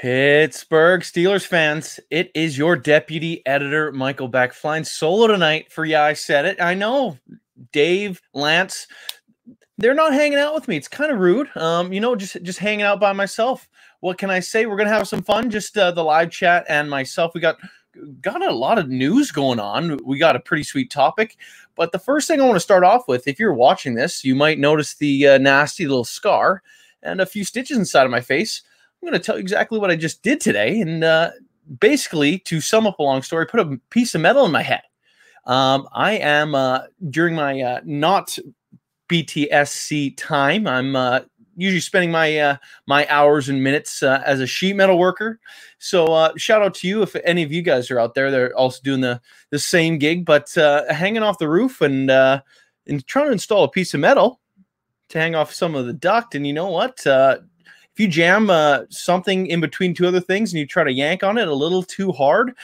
Pittsburgh Steelers fans, it is your deputy editor, Michael Beck, flying solo tonight for Yeah, I Said It. I know Dave, Lance, they're not hanging out with me. It's kind of rude. Um, you know, just just hanging out by myself. What can I say? We're gonna have some fun. Just uh, the live chat and myself. We got got a lot of news going on. We got a pretty sweet topic. But the first thing I want to start off with, if you're watching this, you might notice the uh, nasty little scar and a few stitches inside of my face. I'm going to tell you exactly what I just did today. And uh, basically, to sum up a long story, put a piece of metal in my head. Um, I am, uh, during my uh, not BTSC time, I'm uh, usually spending my uh, my hours and minutes uh, as a sheet metal worker. So uh, shout out to you if any of you guys are out there. They're also doing the the same gig, but uh, hanging off the roof and uh, and trying to install a piece of metal to hang off some of the duct. And you know what? You jam uh, something in between two other things and you try to yank on it a little too hard,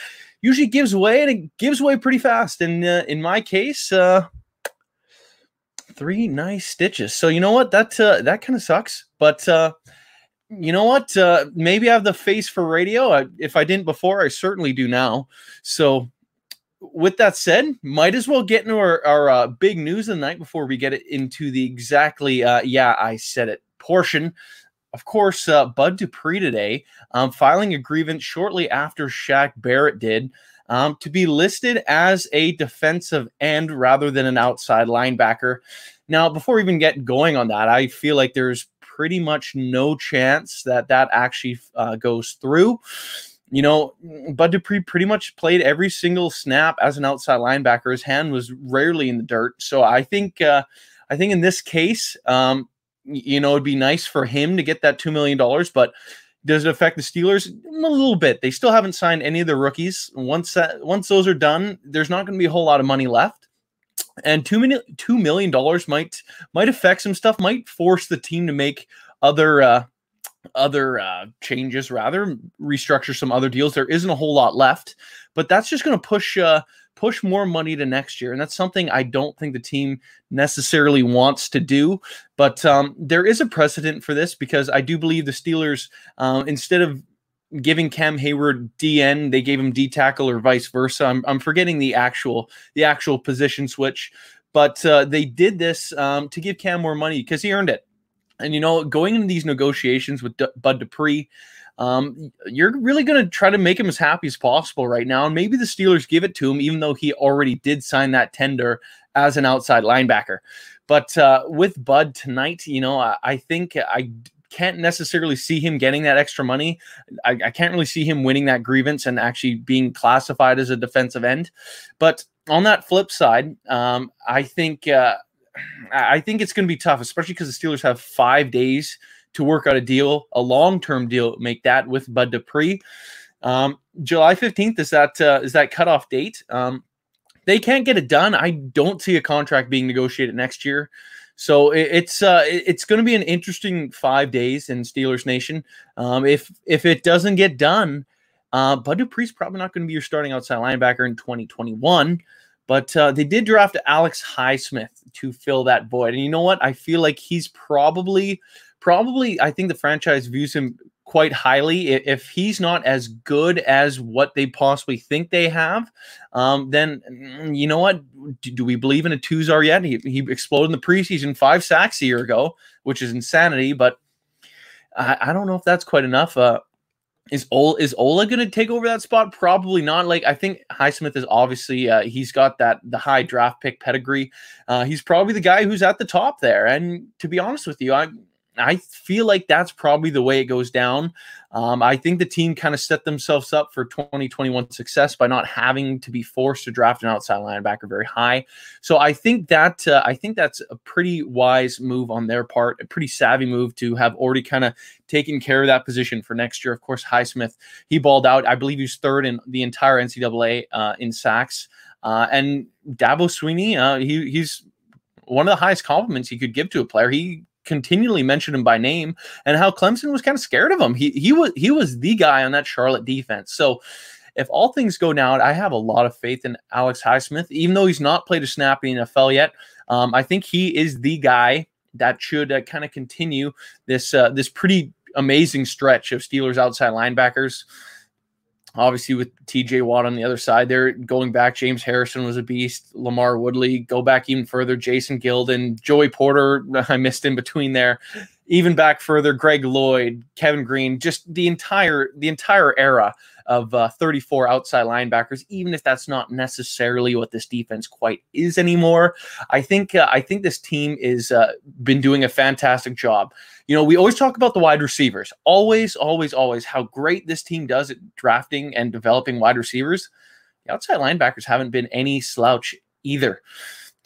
usually gives way and it gives way pretty fast. And uh, in my case, uh, three nice stitches. So you know what? That uh, that kind of sucks. But uh, you know what? Uh, maybe I have the face for radio. I, if I didn't before, I certainly do now. So with that said, might as well get into our, our uh, big news of the night before we get it into the exactly, uh, yeah, I said it portion. Of course, uh, Bud Dupree today um, filing a grievance shortly after Shaq Barrett did um, to be listed as a defensive end rather than an outside linebacker. Now, before even get going on that, I feel like there's pretty much no chance that that actually uh, goes through you know, Bud Dupree pretty much played every single snap as an outside linebacker. His hand was rarely in the dirt. So I think, uh, I think in this case, um, you know, it'd be nice for him to get that $2 million, but does it affect the Steelers? A little bit. They still haven't signed any of the rookies. Once that, once those are done, there's not going to be a whole lot of money left. And two million two million dollars might might affect some stuff, might force the team to make other uh, other uh, changes, rather restructure some other deals. There isn't a whole lot left, but that's just going to push uh, push more money to next year, and that's something I don't think the team necessarily wants to do. But um, there is a precedent for this because I do believe the Steelers, uh, instead of giving Cam Heyward DN, they gave him D tackle or vice versa. I'm, I'm forgetting the actual the actual position switch, but uh, they did this um, to give Cam more money because he earned it. And you know, going into these negotiations with D- Bud Dupree, um, you're really going to try to make him as happy as possible right now. And maybe the Steelers give it to him, even though he already did sign that tender as an outside linebacker. But uh, with Bud tonight, you know, I, I think I can't necessarily see him getting that extra money. I, I, can't really see him winning that grievance and actually being classified as a defensive end. But on that flip side, um, I think uh, I think it's going to be tough, especially because the Steelers have five days to work out a deal, a long term deal, make that with Bud Dupree. Um, July 15th is that uh, is that cutoff date. Um, they can't get it done. I don't see a contract being negotiated next year. So it, it's uh, it, it's going to be an interesting five days in Steelers Nation. Um, if if it doesn't get done, uh, Bud Dupree's probably not going to be your starting outside linebacker in 2021. But uh, they did draft Alex Highsmith to fill that void. And you know what? I feel like he's probably, probably, I think the franchise views him quite highly. If he's not as good as what they possibly think they have, um, then mm, you know what? Do, do, we believe in a Tuzar yet? He, he exploded in the preseason, five sacks a year ago, which is insanity. But I, I don't know if that's quite enough. Uh, is Ola is Ola going to take over that spot? Probably not. Like I think Highsmith is obviously uh, he's got that the high draft pick pedigree. Uh, he's probably the guy who's at the top there. And to be honest with you, I I feel like that's probably the way it goes down. Um, I think the team kind of set themselves up for 2021 success by not having to be forced to draft an outside linebacker very high. So I think that uh, I think that's a pretty wise move on their part, a pretty savvy move to have already kind of taken care of that position for next year. Of course, Highsmith he balled out. I believe he's third in the entire NCAA uh, in sacks. Uh, and Dabo Swinney, uh, he, he's one of the highest compliments he could give to a player. He continually mentioned him by name and how Clemson was kind of scared of him. He he was he was the guy on that Charlotte defense. So if all things go down, I have a lot of faith in Alex Highsmith, even though he's not played a snap in the NFL yet. Um, I think he is the guy that should uh, kind of continue this uh, this pretty amazing stretch of Steelers outside linebackers. Obviously, with TJ Watt on the other side, there going back, James Harrison was a beast. LaMarr Woodley, go back even further, Jason Gildon, Joey Porter, I missed in between there. Even back further, Greg Lloyd, Kevin Greene, just the entire the entire era of uh, 34 outside linebackers, even if that's not necessarily what this defense quite is anymore. I think uh, I think this team is uh, been doing a fantastic job. You know, we always talk about the wide receivers, always, always, always how great this team does at drafting and developing wide receivers. The outside linebackers haven't been any slouch either.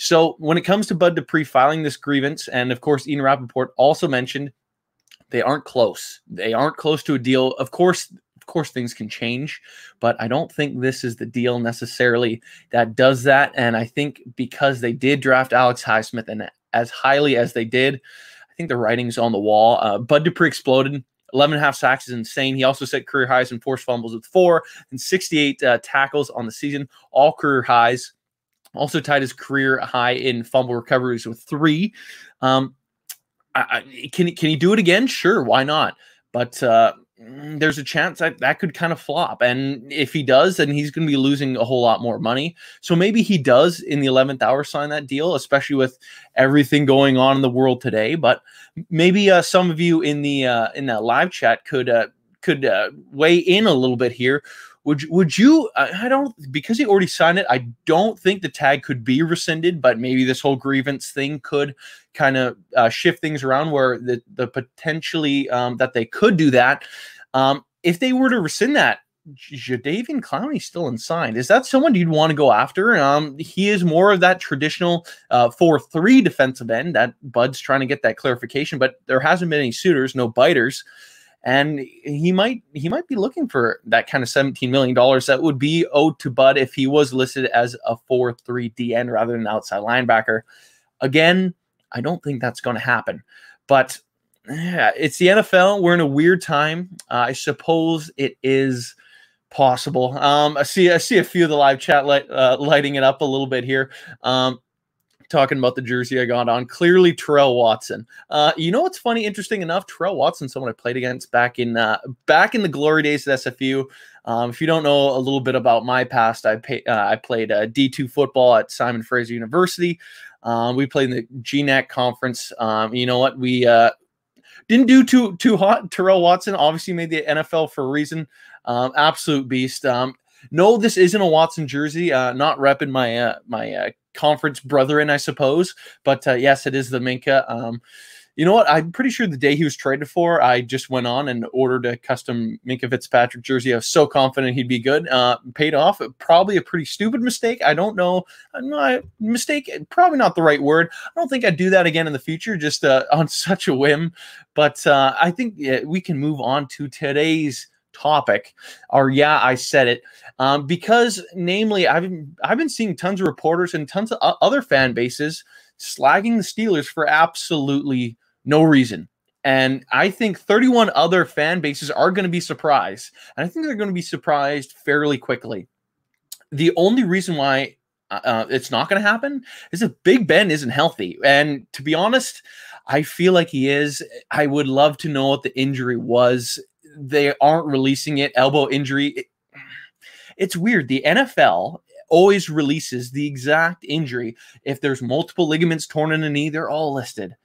So when it comes to Bud Dupree filing this grievance, and of course, Ian Rapoport also mentioned they aren't close. They aren't close to a deal. Of course, of course, things can change, but I don't think this is the deal necessarily that does that. And I think because they did draft Alex Highsmith and as highly as they did, I think the writing's on the wall. Uh, Bud Dupree exploded. 11 and a half sacks is insane. He also set career highs in forced fumbles with four and 68 uh, tackles on the season, all career highs. Also tied his career high in fumble recoveries with three. Um, I, I, can can he do it again? Sure, why not? But uh, Mm, there's a chance that that could kind of flop. And if he does, then he's going to be losing a whole lot more money. So maybe he does in the 11th hour sign that deal, especially with everything going on in the world today. But maybe uh, some of you in the uh, in that live chat could uh, could uh, weigh in a little bit here. Would would you? I don't because he already signed it. I don't think the tag could be rescinded, but maybe this whole grievance thing could kind of uh, shift things around where the the potentially um, that they could do that. Um, if they were to rescind that, Jadeveon Clowney still unsigned. Is that someone you'd want to go after? Um, he is more of that traditional uh, four-three defensive end. That Bud's trying to get that clarification, but there hasn't been any suitors, no biters and he might he might be looking for that kind of 17 million dollars that would be owed to Bud if he was listed as a 4-3 DN rather than outside linebacker. Again, I don't think that's going to happen. But yeah, it's the NFL. We're in a weird time. Uh, I suppose it is possible. Um, I see I see a few of the live chat light, uh, lighting it up a little bit here. Um, talking about the jersey I got on. Clearly, Terrell Watson. Uh, you know what's funny? Interesting enough, Terrell Watson, someone I played against back in uh, back in the glory days of SFU. Um, if you don't know a little bit about my past, I pay, uh, I played uh, D2 football at Simon Fraser University. Um, we played in the GNAC conference. Um, you know what? We uh, didn't do too too hot. Terrell Watson obviously made the NFL for a reason. Um, absolute beast. Um, no, this isn't a Watson jersey. Uh, not repping my uh, my uh, conference brethren, I suppose. But uh, yes, it is the Minkah. Um, you know what? I'm pretty sure the day he was traded for, I just went on and ordered a custom Minkah Fitzpatrick jersey. I was so confident he'd be good. Uh, paid off. Probably a pretty stupid mistake. I don't know. Not, mistake, probably not the right word. I don't think I'd do that again in the future, just uh, on such a whim. But uh, I think yeah, we can move on to today's topic or yeah i said it um, because namely i've been i've been seeing tons of reporters and tons of other fan bases slagging the steelers for absolutely no reason and i think 31 other fan bases are going to be surprised and i think they're going to be surprised fairly quickly the only reason why uh, uh it's not going to happen is if big ben isn't healthy and to be honest I feel like he is. I would love to know what the injury was they aren't releasing it. Elbow injury. It, it's weird. The NFL always releases the exact injury. If there's multiple ligaments torn in a knee, they're all listed.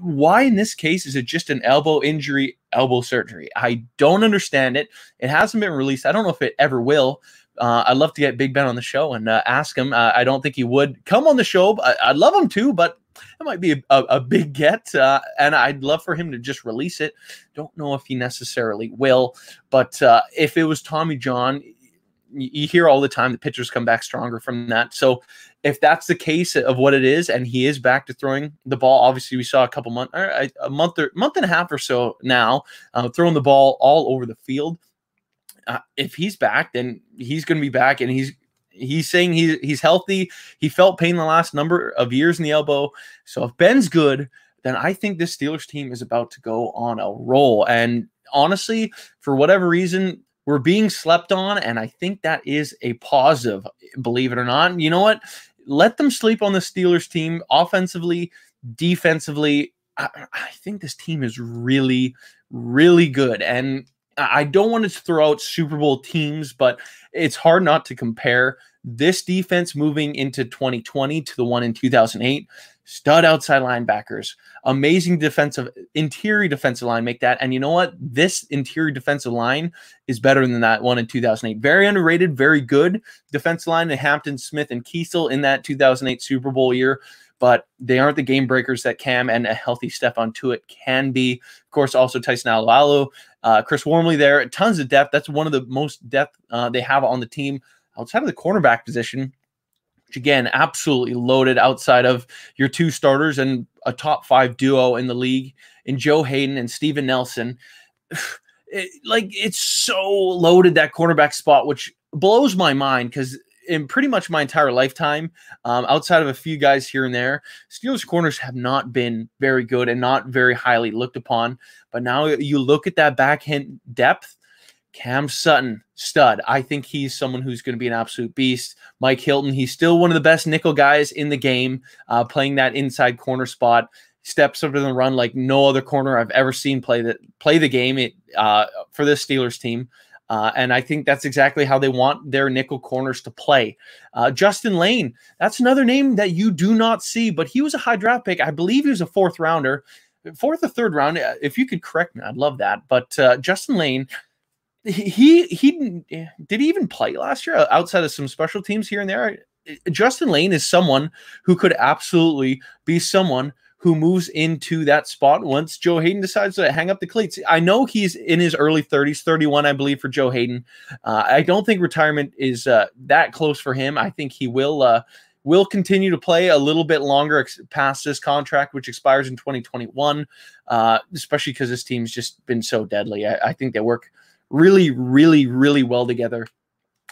Why in this case is it just an elbow injury, elbow surgery? I don't understand it. It hasn't been released. I don't know if it ever will. Uh, I'd love to get Big Ben on the show and uh, ask him. Uh, I don't think he would come on the show. I, would love him to, but it might be a, a, a big get, uh, and I'd love for him to just release it. Don't know if he necessarily will, but uh, if it was Tommy John, you hear all the time the pitchers come back stronger from that. So if that's the case of what it is, and he is back to throwing the ball, obviously we saw a couple months, a month or month and a half or so now, uh, throwing the ball all over the field. Uh, if he's back, then he's going to be back, and he's he's saying he, he's healthy. He felt pain the last number of years in the elbow. So if Ben's good, then I think this Steelers team is about to go on a roll. And honestly, for whatever reason, we're being slept on. And I think that is a positive, believe it or not. You know what? Let them sleep on the Steelers team offensively, defensively. I, I think this team is really, really good. And I don't want to throw out Super Bowl teams, but it's hard not to compare this defense moving into 2020 to the one in 2008. Stud outside linebackers, amazing defensive interior defensive line make that. And you know what? This interior defensive line is better than that one in 2008. Very underrated, very good defensive line in Hampton, Smith, and Keisel in that 2008 Super Bowl year but they aren't the game breakers that Cam and a healthy Stephon Tuitt can be. Of course, also Tyson Alualu, uh, Chris Wormley there, tons of depth. That's one of the most depth uh, they have on the team outside of the cornerback position. Which again, absolutely loaded outside of your two starters and a top five duo in the league in Joe Haden and Steven Nelson. It, like it's so loaded that cornerback spot, which blows my mind because in pretty much my entire lifetime, um, outside of a few guys here and there, Steelers corners have not been very good and not very highly looked upon. But now you look at that backhand depth. Cam Sutton, stud. I think he's someone who's going to be an absolute beast. Mike Hilton, he's still one of the best nickel guys in the game, uh, playing that inside corner spot. Steps over the run like no other corner I've ever seen play the play the game it, uh, for this Steelers team. Uh, and I think that's exactly how they want their nickel corners to play. Uh, Justin Layne, that's another name that you do not see, but he was a high draft pick. I believe he was a fourth rounder, fourth or third round. Uh, if you could correct me, I'd love that. But uh, Justin Layne, he he did he even play last year outside of some special teams here and there. Justin Layne is someone who could absolutely be someone who moves into that spot once Joe Haden decides to hang up the cleats. I know he's in his early 30s, 31, I believe, for Joe Haden. Uh, I don't think retirement is uh, that close for him. I think he will uh, will continue to play a little bit longer ex- past this contract, which expires in 2021, uh, especially because this team's just been so deadly. I, I think they work really, really, really well together.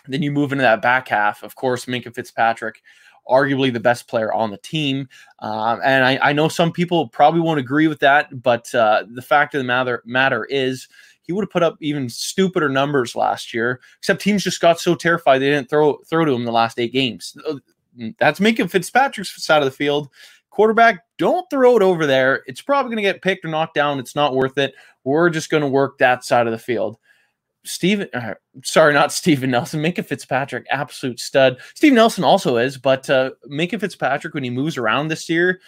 Then you move into that back half. Of course, Minkah Fitzpatrick arguably the best player on the team. Uh, and I, I, know some people probably won't agree with that, but uh, the fact of the matter matter is he would have put up even stupider numbers last year. Except teams just got so terrified they didn't throw throw to him the last eight games. Uh, that's making Fitzpatrick's side of the field. Quarterback, don't throw it over there. It's probably going to get picked or knocked down. It's not worth it. We're just going to work that side of the field. Steven, uh, sorry, not Steven Nelson, Minkah Fitzpatrick, absolute stud. Steve Nelson also is, but uh, Minkah Fitzpatrick, when he moves around this year,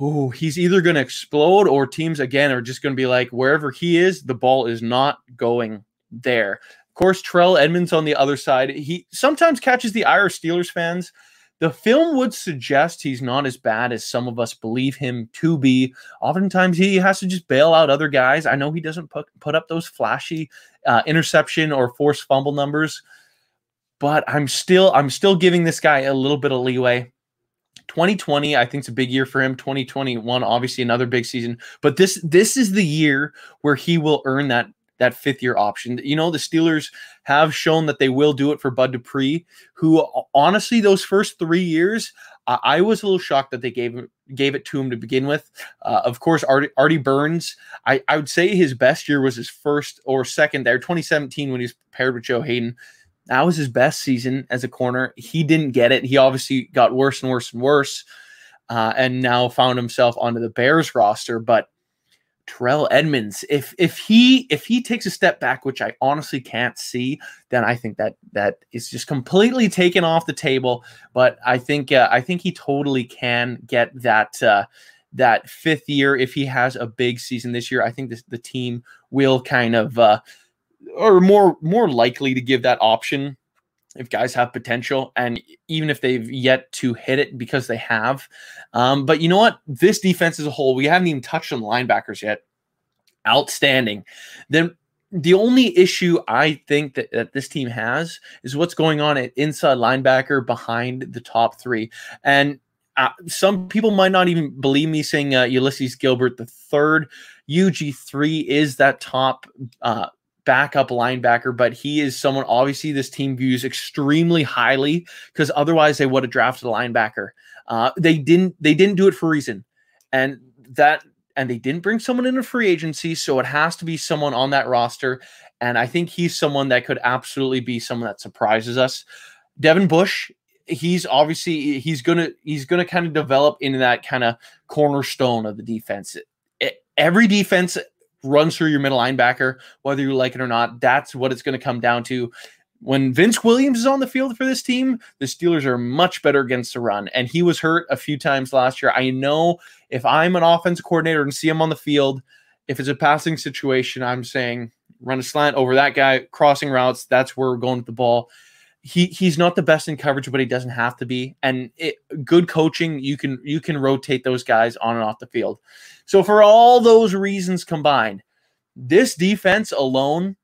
oh, he's either going to explode or teams, again, are just going to be like, wherever he is, the ball is not going there. Of course, Terrell Edmunds on the other side, he sometimes catches the Irish Steelers fans the film would suggest he's not as bad as some of us believe him to be. Oftentimes, he has to just bail out other guys. I know he doesn't put, put up those flashy uh, interception or forced fumble numbers, but I'm still I'm still giving this guy a little bit of leeway. 2020 i think it's a big year for him 2021 obviously another big season but this this is the year where he will earn that that fifth year option. You know, the Steelers have shown that they will do it for Bud Dupree, who honestly, those first three years, I was a little shocked that they gave gave it to him to begin with. Uh, of course, Artie, Artie Burns, I, I would say his best year was his first or second there, 2017, when he was paired with Joe Haden. That was his best season as a corner. He didn't get it. He obviously got worse and worse and worse, uh, and now found himself onto the Bears roster. But Terrell Edmunds, if if he if he takes a step back, which I honestly can't see, then I think that that is just completely taken off the table. But I think uh, I think he totally can get that uh, that fifth year if he has a big season this year. I think this, the team will kind of uh, or more more likely to give that option if guys have potential and even if they've yet to hit it because they have. Um, but you know what? This defense as a whole, we haven't even touched on linebackers yet. Outstanding. Then the only issue I think that, that this team has is what's going on at inside linebacker behind the top three. And uh, some people might not even believe me saying uh, Ulysses Gilbert the third. UG3 is that top uh, backup linebacker, but he is someone obviously this team views extremely highly because otherwise they would have drafted a linebacker. Uh, they didn't. They didn't do it for a reason, and that and they didn't bring someone in a free agency, so it has to be someone on that roster. And I think he's someone that could absolutely be someone that surprises us. Devin Bush, he's obviously he's gonna he's gonna kind of develop into that kind of cornerstone of the defense. It, every defense runs through your middle linebacker, whether you like it or not. That's what it's going to come down to. When Vince Williams is on the field for this team, the Steelers are much better against the run. And he was hurt a few times last year. I know if I'm an offense coordinator and see him on the field, if it's a passing situation, I'm saying run a slant over that guy, crossing routes. That's where we're going with the ball. He he's not the best in coverage, but he doesn't have to be. And it, good coaching, you can you can rotate those guys on and off the field. So for all those reasons combined, this defense alone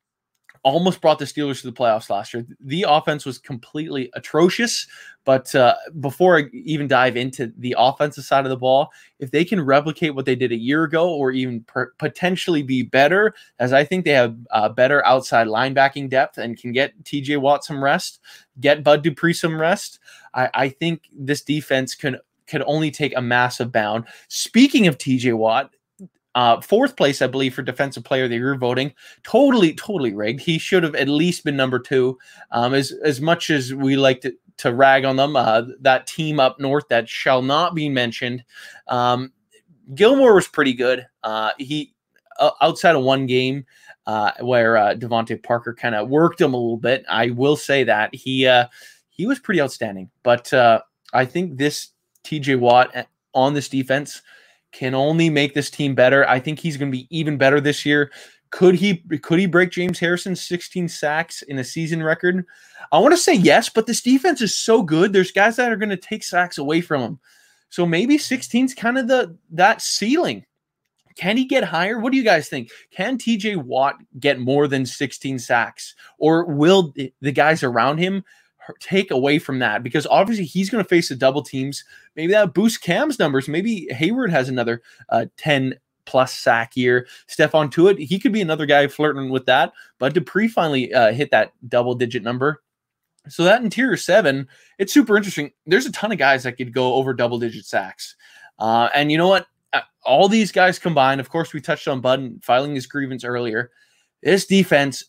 almost brought the Steelers to the playoffs last year. The offense was completely atrocious. But uh, before I even dive into the offensive side of the ball, if they can replicate what they did a year ago or even per- potentially be better, as I think they have uh, better outside linebacking depth and can get TJ Watt some rest, get Bud Dupree some rest, I, I think this defense can could only take a massive bound. Speaking of TJ Watt, uh, fourth place, I believe, for defensive player of the year voting. Totally, totally rigged. He should have at least been number two. Um, as as much as we like to, to rag on them, uh, that team up north that shall not be mentioned. Um, Gilmore was pretty good. Uh, he outside of one game uh, where uh, DeVante Parker kind of worked him a little bit. I will say that he uh, he was pretty outstanding. But uh, I think this TJ Watt uh, on this defense can only make this team better. I think he's going to be even better this year. Could he could he break James Harrison's 16 sacks in a season record? I want to say yes, but this defense is so good. There's guys that are going to take sacks away from him. So maybe 16 is kind of the that ceiling. Can he get higher? What do you guys think? Can TJ Watt get more than 16 sacks? Or will the guys around him take away from that because obviously he's going to face the double teams. Maybe that boosts Cam's numbers. Maybe Heyward has another uh, 10 plus sack year. Stephon Tuitt, he could be another guy flirting with that. But Dupree finally uh, hit that double digit number. So that interior seven, it's super interesting. There's a ton of guys that could go over double digit sacks. Uh, and you know what? Uh, all these guys combined, of course, we touched on Budden filing his grievance earlier. This defense,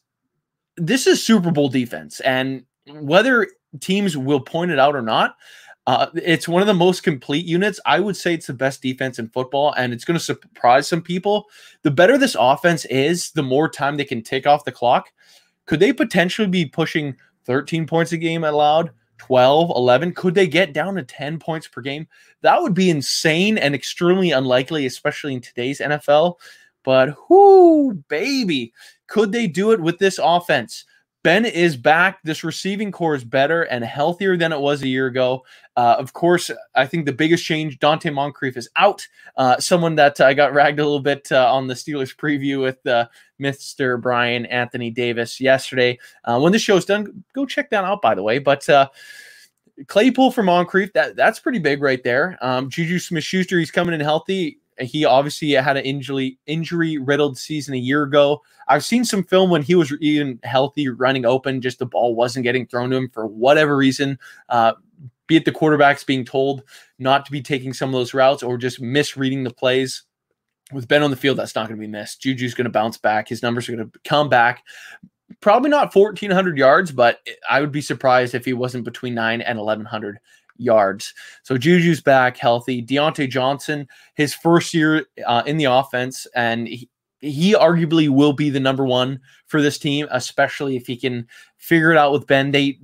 this is Super Bowl defense. And whether teams will point it out or not, uh, it's one of the most complete units. I would say it's the best defense in football, and it's going to surprise some people. The better this offense is, the more time they can take off the clock. Could they potentially be pushing 13 points a game allowed? 12, 11? Could they get down to 10 points per game? That would be insane and extremely unlikely, especially in today's NFL. But whoo, baby, could they do it with this offense? Ben is back. This receiving corps is better and healthier than it was a year ago. Uh, of course, I think the biggest change, Donte Moncrief is out. Uh, someone that I got ragged a little bit uh, on the Steelers preview with uh, Mr. Brian Anthony Davis yesterday. Uh, when the show's done, go check that out, by the way. But uh, Claypool for Moncrief, that, that's pretty big right there. Um, Juju Smith Schuster, he's coming in healthy. He obviously had an injury injury riddled season a year ago. I've seen some film when he was even healthy, running open, just the ball wasn't getting thrown to him for whatever reason. Uh, be it the quarterbacks being told not to be taking some of those routes or just misreading the plays. With Ben on the field, that's not going to be missed. Juju's going to bounce back. His numbers are going to come back. Probably not 1,400 yards, but I would be surprised if he wasn't between nine and 1,100 yards. So Juju's back healthy. Diontae Johnson, his first year uh, in the offense, and he, he arguably will be the number one for this team, especially if he can figure it out with Ben. They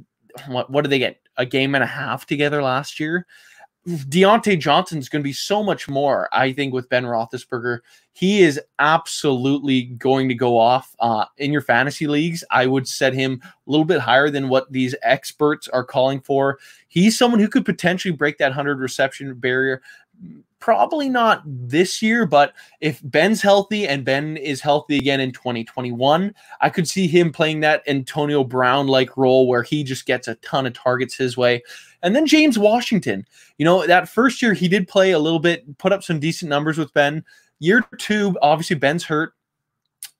what what did they get? A game and a half together last year. Diontae Johnson's going to be so much more, I think, with Ben Roethlisberger. He is absolutely going to go off uh, in your fantasy leagues. I would set him a little bit higher than what these experts are calling for. He's someone who could potentially break that 100 reception barrier probably not this year, but if Ben's healthy and Ben is healthy again in 2021, I could see him playing that Antonio Brown like role where he just gets a ton of targets his way. And then James Washington, you know, that first year he did play a little bit, put up some decent numbers with Ben. Year two, obviously Ben's hurt.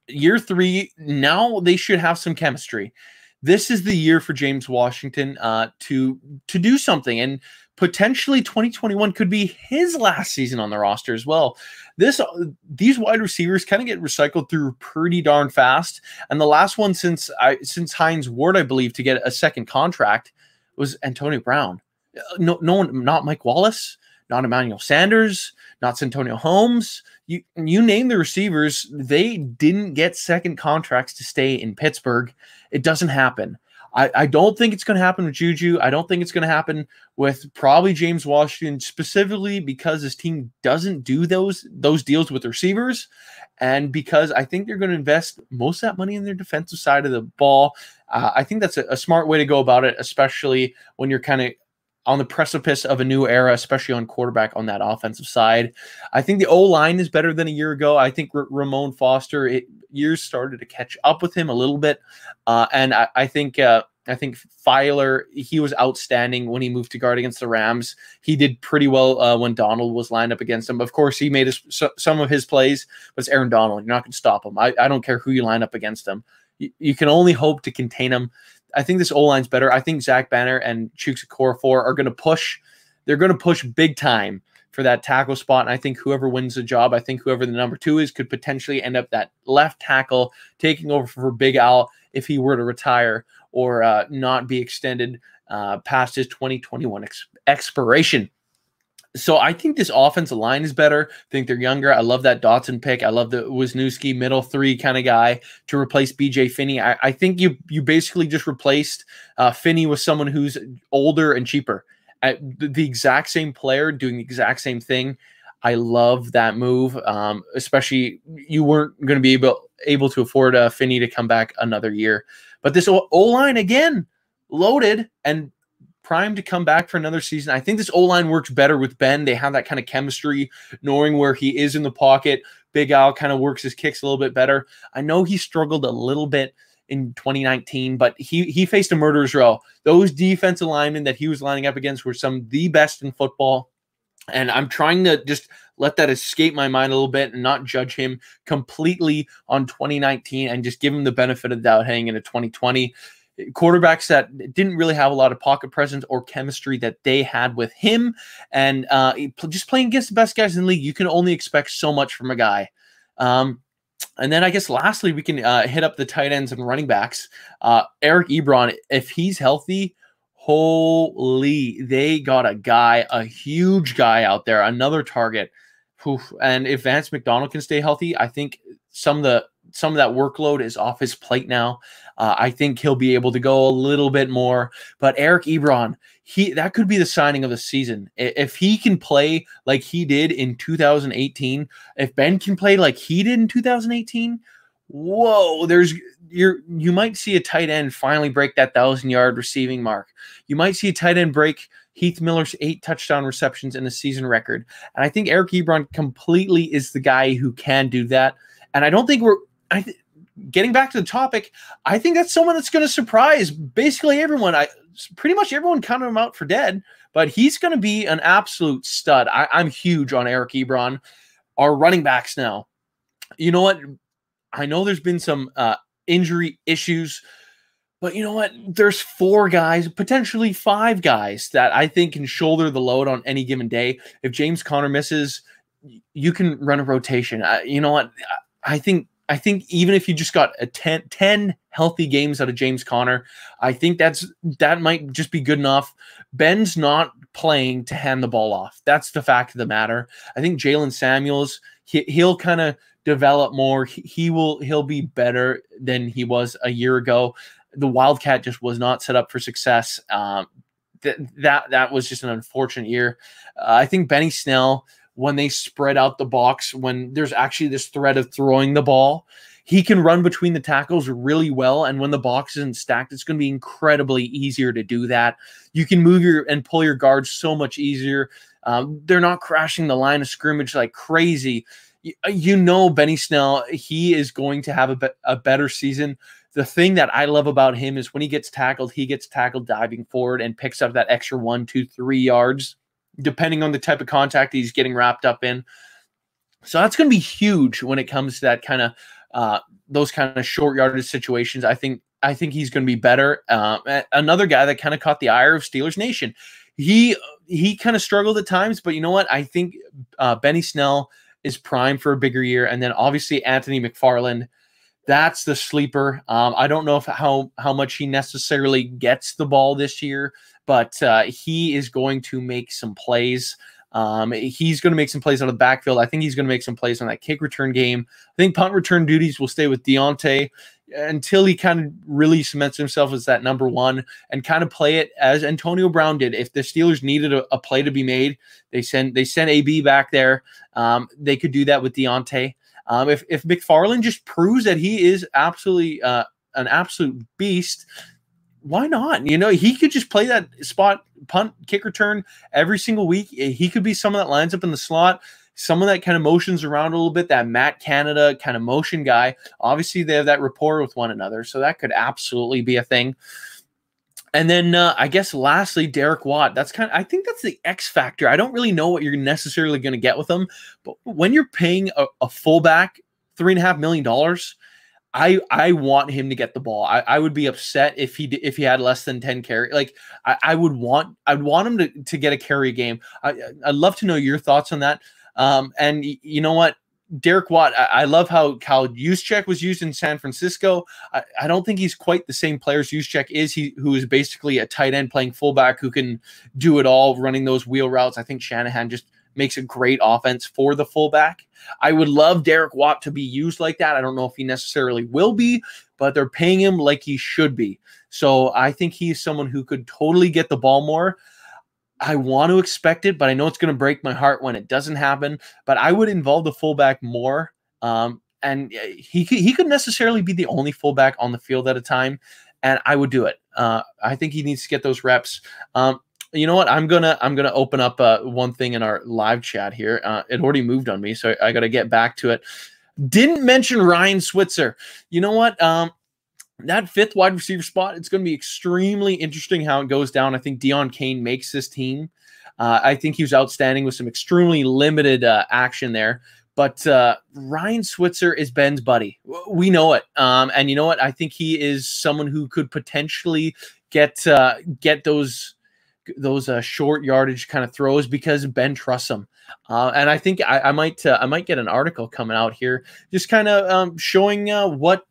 Year three, now they should have some chemistry. This is the year for James Washington uh, to to do something, and potentially 2021 could be his last season on the roster as well. This these wide receivers kind of get recycled through pretty darn fast, and the last one since I since Hines Ward, I believe, to get a second contract was Antonio Brown. Uh, no, no one, not Mike Wallace, not Emmanuel Sanders, not Santonio Holmes. You you name the receivers, they didn't get second contracts to stay in Pittsburgh. It doesn't happen. I, I don't think it's going to happen with Juju. I don't think it's going to happen with probably James Washington specifically because his team doesn't do those those deals with receivers, and because I think they're going to invest most of that money in their defensive side of the ball. Uh, I think that's a, a smart way to go about it, especially when you're kind of on the precipice of a new era, especially on quarterback on that offensive side. I think the O line is better than a year ago. I think R- Ramon Foster it, years started to catch up with him a little bit, uh, and I, I think. Uh, I think Feiler, he was outstanding when he moved to guard against the Rams. He did pretty well uh, when Donald was lined up against him. Of course, he made his, so, some of his plays, but it's Aaron Donald. You're not going to stop him. I, I don't care who you line up against him. You, you can only hope to contain him. I think this O line's better. I think Zach Banner and Chuks Okorafor are going to push. They're going to push big time for that tackle spot. And I think whoever wins the job, I think whoever the number two is, could potentially end up that left tackle taking over for Big Al if he were to retire or uh, not be extended uh, past his 2021 ex- expiration so I think this offensive line is better. I think they're younger. I love that Dotson pick. I love the Wisniewski middle three kind of guy to replace BJ Finney. I, I think you you basically just replaced uh, Finney with someone who's older and cheaper. At the, exact same player doing the exact same thing. I love that move. Um, especially you weren't going to be able able to afford uh, Finney to come back another year, but this O line again loaded and primed to come back for another season. I think this O line works better with Ben. They have that kind of chemistry, knowing where he is in the pocket. Big Al kind of works his kicks a little bit better. I know he struggled a little bit in 2019, but he he faced a murderer's row. Those defensive linemen that he was lining up against were some of the best in football. And I'm trying to just let that escape my mind a little bit and not judge him completely on 2019 and just give him the benefit of the doubt heading into 2020 quarterbacks that didn't really have a lot of pocket presence or chemistry that they had with him. And uh, just playing against the best guys in the league, you can only expect so much from a guy. Um, and then I guess lastly, we can uh, hit up the tight ends and running backs. Uh, Eric Ebron, if he's healthy, holy, they got a guy, a huge guy out there, another target. And if Vance McDonald can stay healthy, I think some of the some of that workload is off his plate now. Uh, I think he'll be able to go a little bit more. But Eric Ebron, he that could be the signing of the season. If he can play like he did in 2018, if Ben can play like he did in 2018, whoa, there's you're you might see a tight end finally break that thousand yard receiving mark. You might see a tight end break Heath Miller's eight touchdown receptions in the season record. And I think Eric Ebron completely is the guy who can do that. And I don't think we're I th- getting back to the topic, I think that's someone that's going to surprise basically everyone. I pretty much everyone counted him out for dead, but he's going to be an absolute stud. I, I'm huge on Eric Ebron. Our running backs now. You know what? I know there's been some uh, injury issues, but you know what? There's four guys, potentially five guys that I think can shoulder the load on any given day. If James Conner misses, you can run a rotation. You know what? I think I think even if you just got a 10, 10, healthy games out of James Conner, I think that's that might just be good enough. Ben's not playing to hand the ball off. That's the fact of the matter. I think Jaylen Samuels, he, he'll kind of develop more. He, he will he'll be better than he was a year ago. The Wildcat just was not set up for success. Um, th- that that was just an unfortunate year. Uh, I think Benny Snell when they spread out the box, when there's actually this threat of throwing the ball. He can run between the tackles really well. And when the box isn't stacked, it's going to be incredibly easier to do that. You can move your and pull your guards so much easier. Um, they're not crashing the line of scrimmage like crazy. You, uh, you know, Benny Snell, he is going to have a, be- a better season. The thing that I love about him is when he gets tackled, he gets tackled diving forward and picks up that extra one, two, three yards depending on the type of contact he's getting wrapped up in. So that's going to be huge when it comes to that kind of uh, those kind of short yardage situations. I think I think he's going to be better. Uh, another guy that kind of caught the ire of Steelers Nation. He he kind of struggled at times, but you know what? I think uh, Benny Snell is prime for a bigger year, and then obviously Anthony McFarland. That's the sleeper. Um, I don't know if how how much he necessarily gets the ball this year but uh, he is going to make some plays. Um, he's going to make some plays out of the backfield. I think he's going to make some plays on that kick return game. I think punt return duties will stay with Diontae until he kind of really cements himself as that number one and kind of play it as Antonio Brown did. If the Steelers needed a, a play to be made, they send they sent AB back there. Um, they could do that with Diontae. Um, if if McFarland just proves that he is absolutely uh, an absolute beast, why not? You know, he could just play that spot punt kick return every single week. He could be someone that lines up in the slot someone that kind of motions around a little bit, that Matt Canada kind of motion guy. Obviously, they have that rapport with one another, so that could absolutely be a thing. And then uh, I guess lastly, Derek Watt. That's kind of I think that's the X factor. I don't really know what you're necessarily going to get with him, but when you're paying a, a fullback three and a half million dollars, I I want him to get the ball. I, I would be upset if he if he had less than 10 carry. Like I, I would want I'd want him to, to get a carry game. I, I'd love to know your thoughts on that. Um, and y- you know what? Derek Watt, I, I love how Kyle Juszczyk was used in San Francisco. I, I, don't think he's quite the same player as Juszczyk is. He who is basically a tight end playing fullback who can do it all, running those wheel routes. I think Shanahan just makes a great offense for the fullback. I would love Derek Watt to be used like that. I don't know if he necessarily will be, but they're paying him like he should be. So I think he's someone who could totally get the ball more. I want to expect it, but I know it's going to break my heart when it doesn't happen. But I would involve the fullback more. Um, and he he could necessarily be the only fullback on the field at a time, and I would do it. Uh, I think he needs to get those reps. Um, you know what? I'm gonna I'm gonna open up uh, one thing in our live chat here. Uh, it already moved on me, so I got to get back to it. Didn't mention Ryan Switzer. You know what? Um, that fifth wide receiver spot, it's going to be extremely interesting how it goes down. I think Deon Cain makes this team. Uh, I think he was outstanding with some extremely limited uh, action there. But uh, Ryan Switzer is Ben's buddy. We know it. Um, and you know what? I think he is someone who could potentially get uh, get those those uh, short yardage kind of throws because Ben trusts him. Uh, and I think I, I might I might get an article coming out here just kind of um, showing what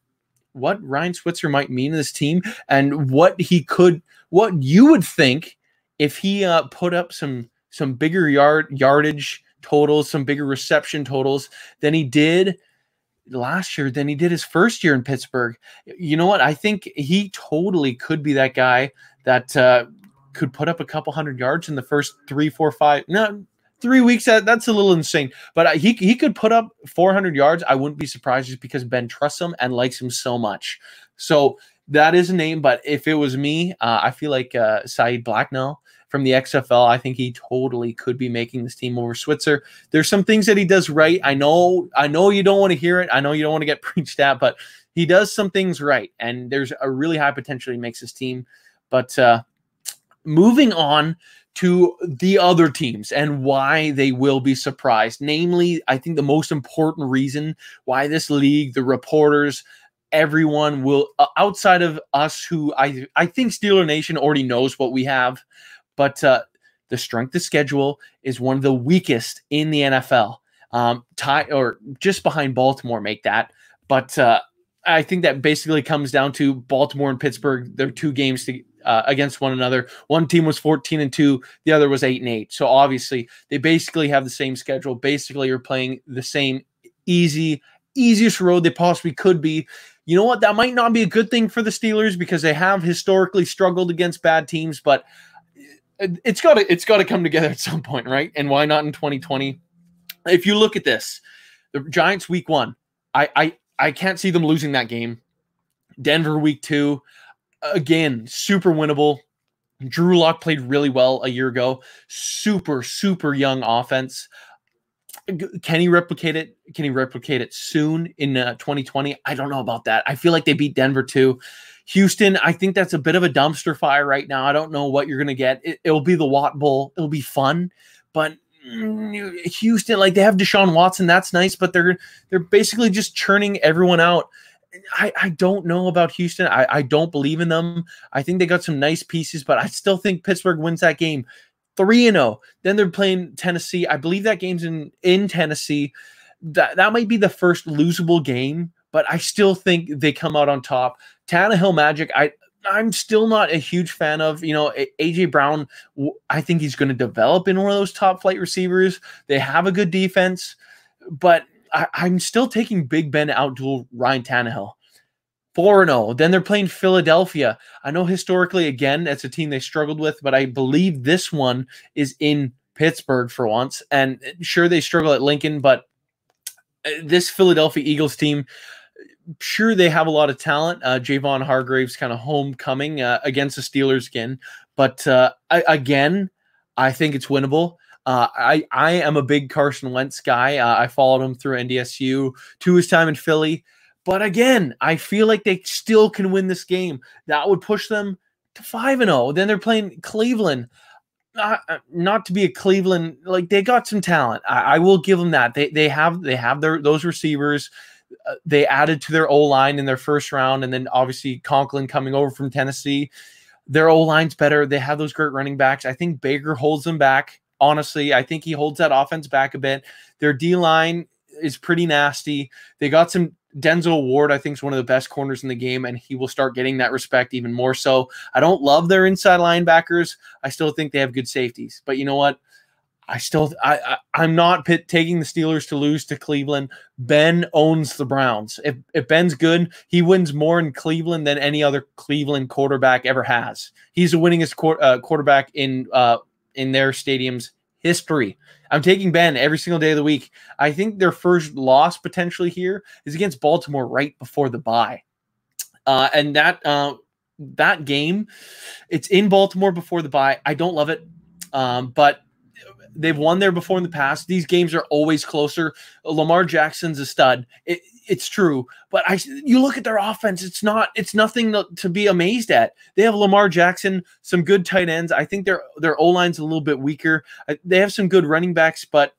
what Ryan Switzer might mean to this team and what he could, what you would think if he uh, put up some some bigger yard yardage totals, some bigger reception totals than he did last year than he did his first year in Pittsburgh. You know what? I think he totally could be that guy that uh, could put up a couple hundred yards in the first three, four, five. No, three weeks that, that's a little insane. But uh, he, he could put up 400 yards i wouldn't be surprised just because ben trusts him and likes him so much. So that is a name but if it was me uh, i feel like uh, Saeed Blacknall from the xfl i think he totally could be making this team over switzer. There's some things that he does right. I know i know you don't want to hear it. I know you don't want to get preached at but he does some things right and there's a really high potential he makes his team. But uh moving on to the other teams and why they will be surprised. Namely, I think the most important reason why this league, the reporters, everyone will uh, outside of us who I I think Steeler Nation already knows what we have, but uh, the strength of schedule is one of the weakest in the NFL. Um, tie or just behind Baltimore make that, but uh, I think that basically comes down to Baltimore and Pittsburgh. They're two games to uh, against one another. One team was 14 and 2, the other was 8 and 8. So obviously, they basically have the same schedule. Basically, you're playing the same easy easiest road they possibly could be. You know what? That might not be a good thing for the Steelers because they have historically struggled against bad teams, but it's got to it's got to come together at some point, right? And why not in 2020? If you look at this, the Giants week 1, I I I can't see them losing that game. Denver week 2, again, super winnable. Drew Lock played really well a year ago. Super, super young offense. Can he replicate it? Can he replicate it soon in uh, 2020? I don't know about that. I feel like they beat Denver too. Houston, I think that's a bit of a dumpster fire right now. I don't know what you're going to get. It, will be the Watt Bowl. It'll be fun, but mm, Houston, like they have Deshaun Watson, that's nice, but they're they're basically just churning everyone out. I, I don't know about Houston. I, I don't believe in them. I think they got some nice pieces, but I still think Pittsburgh wins that game 3 and 0. Then they're playing Tennessee. I believe that game's in in Tennessee. That that might be the first losable game, but I still think they come out on top. Tannehill Magic, I I'm still not a huge fan of. You know, AJ Brown. I think he's going to develop in one of those top flight receivers. They have a good defense, but I, am still taking Big Ben out to Ryan Tannehill. 4 0. Then they're playing Philadelphia. I know historically, again, that's a team they struggled with, but I believe this one is in Pittsburgh for once. And sure, they struggle at Lincoln, but uh, this Philadelphia Eagles team, sure, they have a lot of talent. Uh, Javon Hargrave's kind of homecoming uh, against the Steelers again. But uh, I, again, I think it's winnable. Uh, I I am a big Carson Wentz guy. Uh, I followed him through NDSU to his time in Philly. But again, I feel like they still can win this game. That would push them to 5 and 0. Then they're playing Cleveland. Not, uh, not to be a Cleveland like they got some talent. I, I will give them that. They they have they have their those receivers. Uh, they added to their O line in their first round, and then obviously Conklin coming over from Tennessee. Their O line's better. They have those great running backs. I think Baker holds them back. Honestly, I think he holds that offense back a bit. Their D line is pretty nasty. They got some Denzel Ward, I think, is one of the best corners in the game, and he will start getting that respect even more so. I don't love their inside linebackers. I still think they have good safeties, but you know what? I still I, I am not pit, taking the Steelers to lose to Cleveland. Ben owns the Browns. If if Ben's good, he wins more in Cleveland than any other Cleveland quarterback ever has. He's the winningest qu- uh, quarterback in uh in their stadiums history. I'm taking Ben every single day of the week. I think their first loss potentially here is against Baltimore right before the bye. Uh, and that uh, that game, it's in Baltimore before the bye. I don't love it, um, but they've won there before in the past. These games are always closer. Lamar Jackson's a stud. It, it's true, but I you look at their offense. It's not. It's nothing to, to, be amazed at. They have Lamar Jackson, some good tight ends. I think their their O line's a little bit weaker. They have some good running backs, but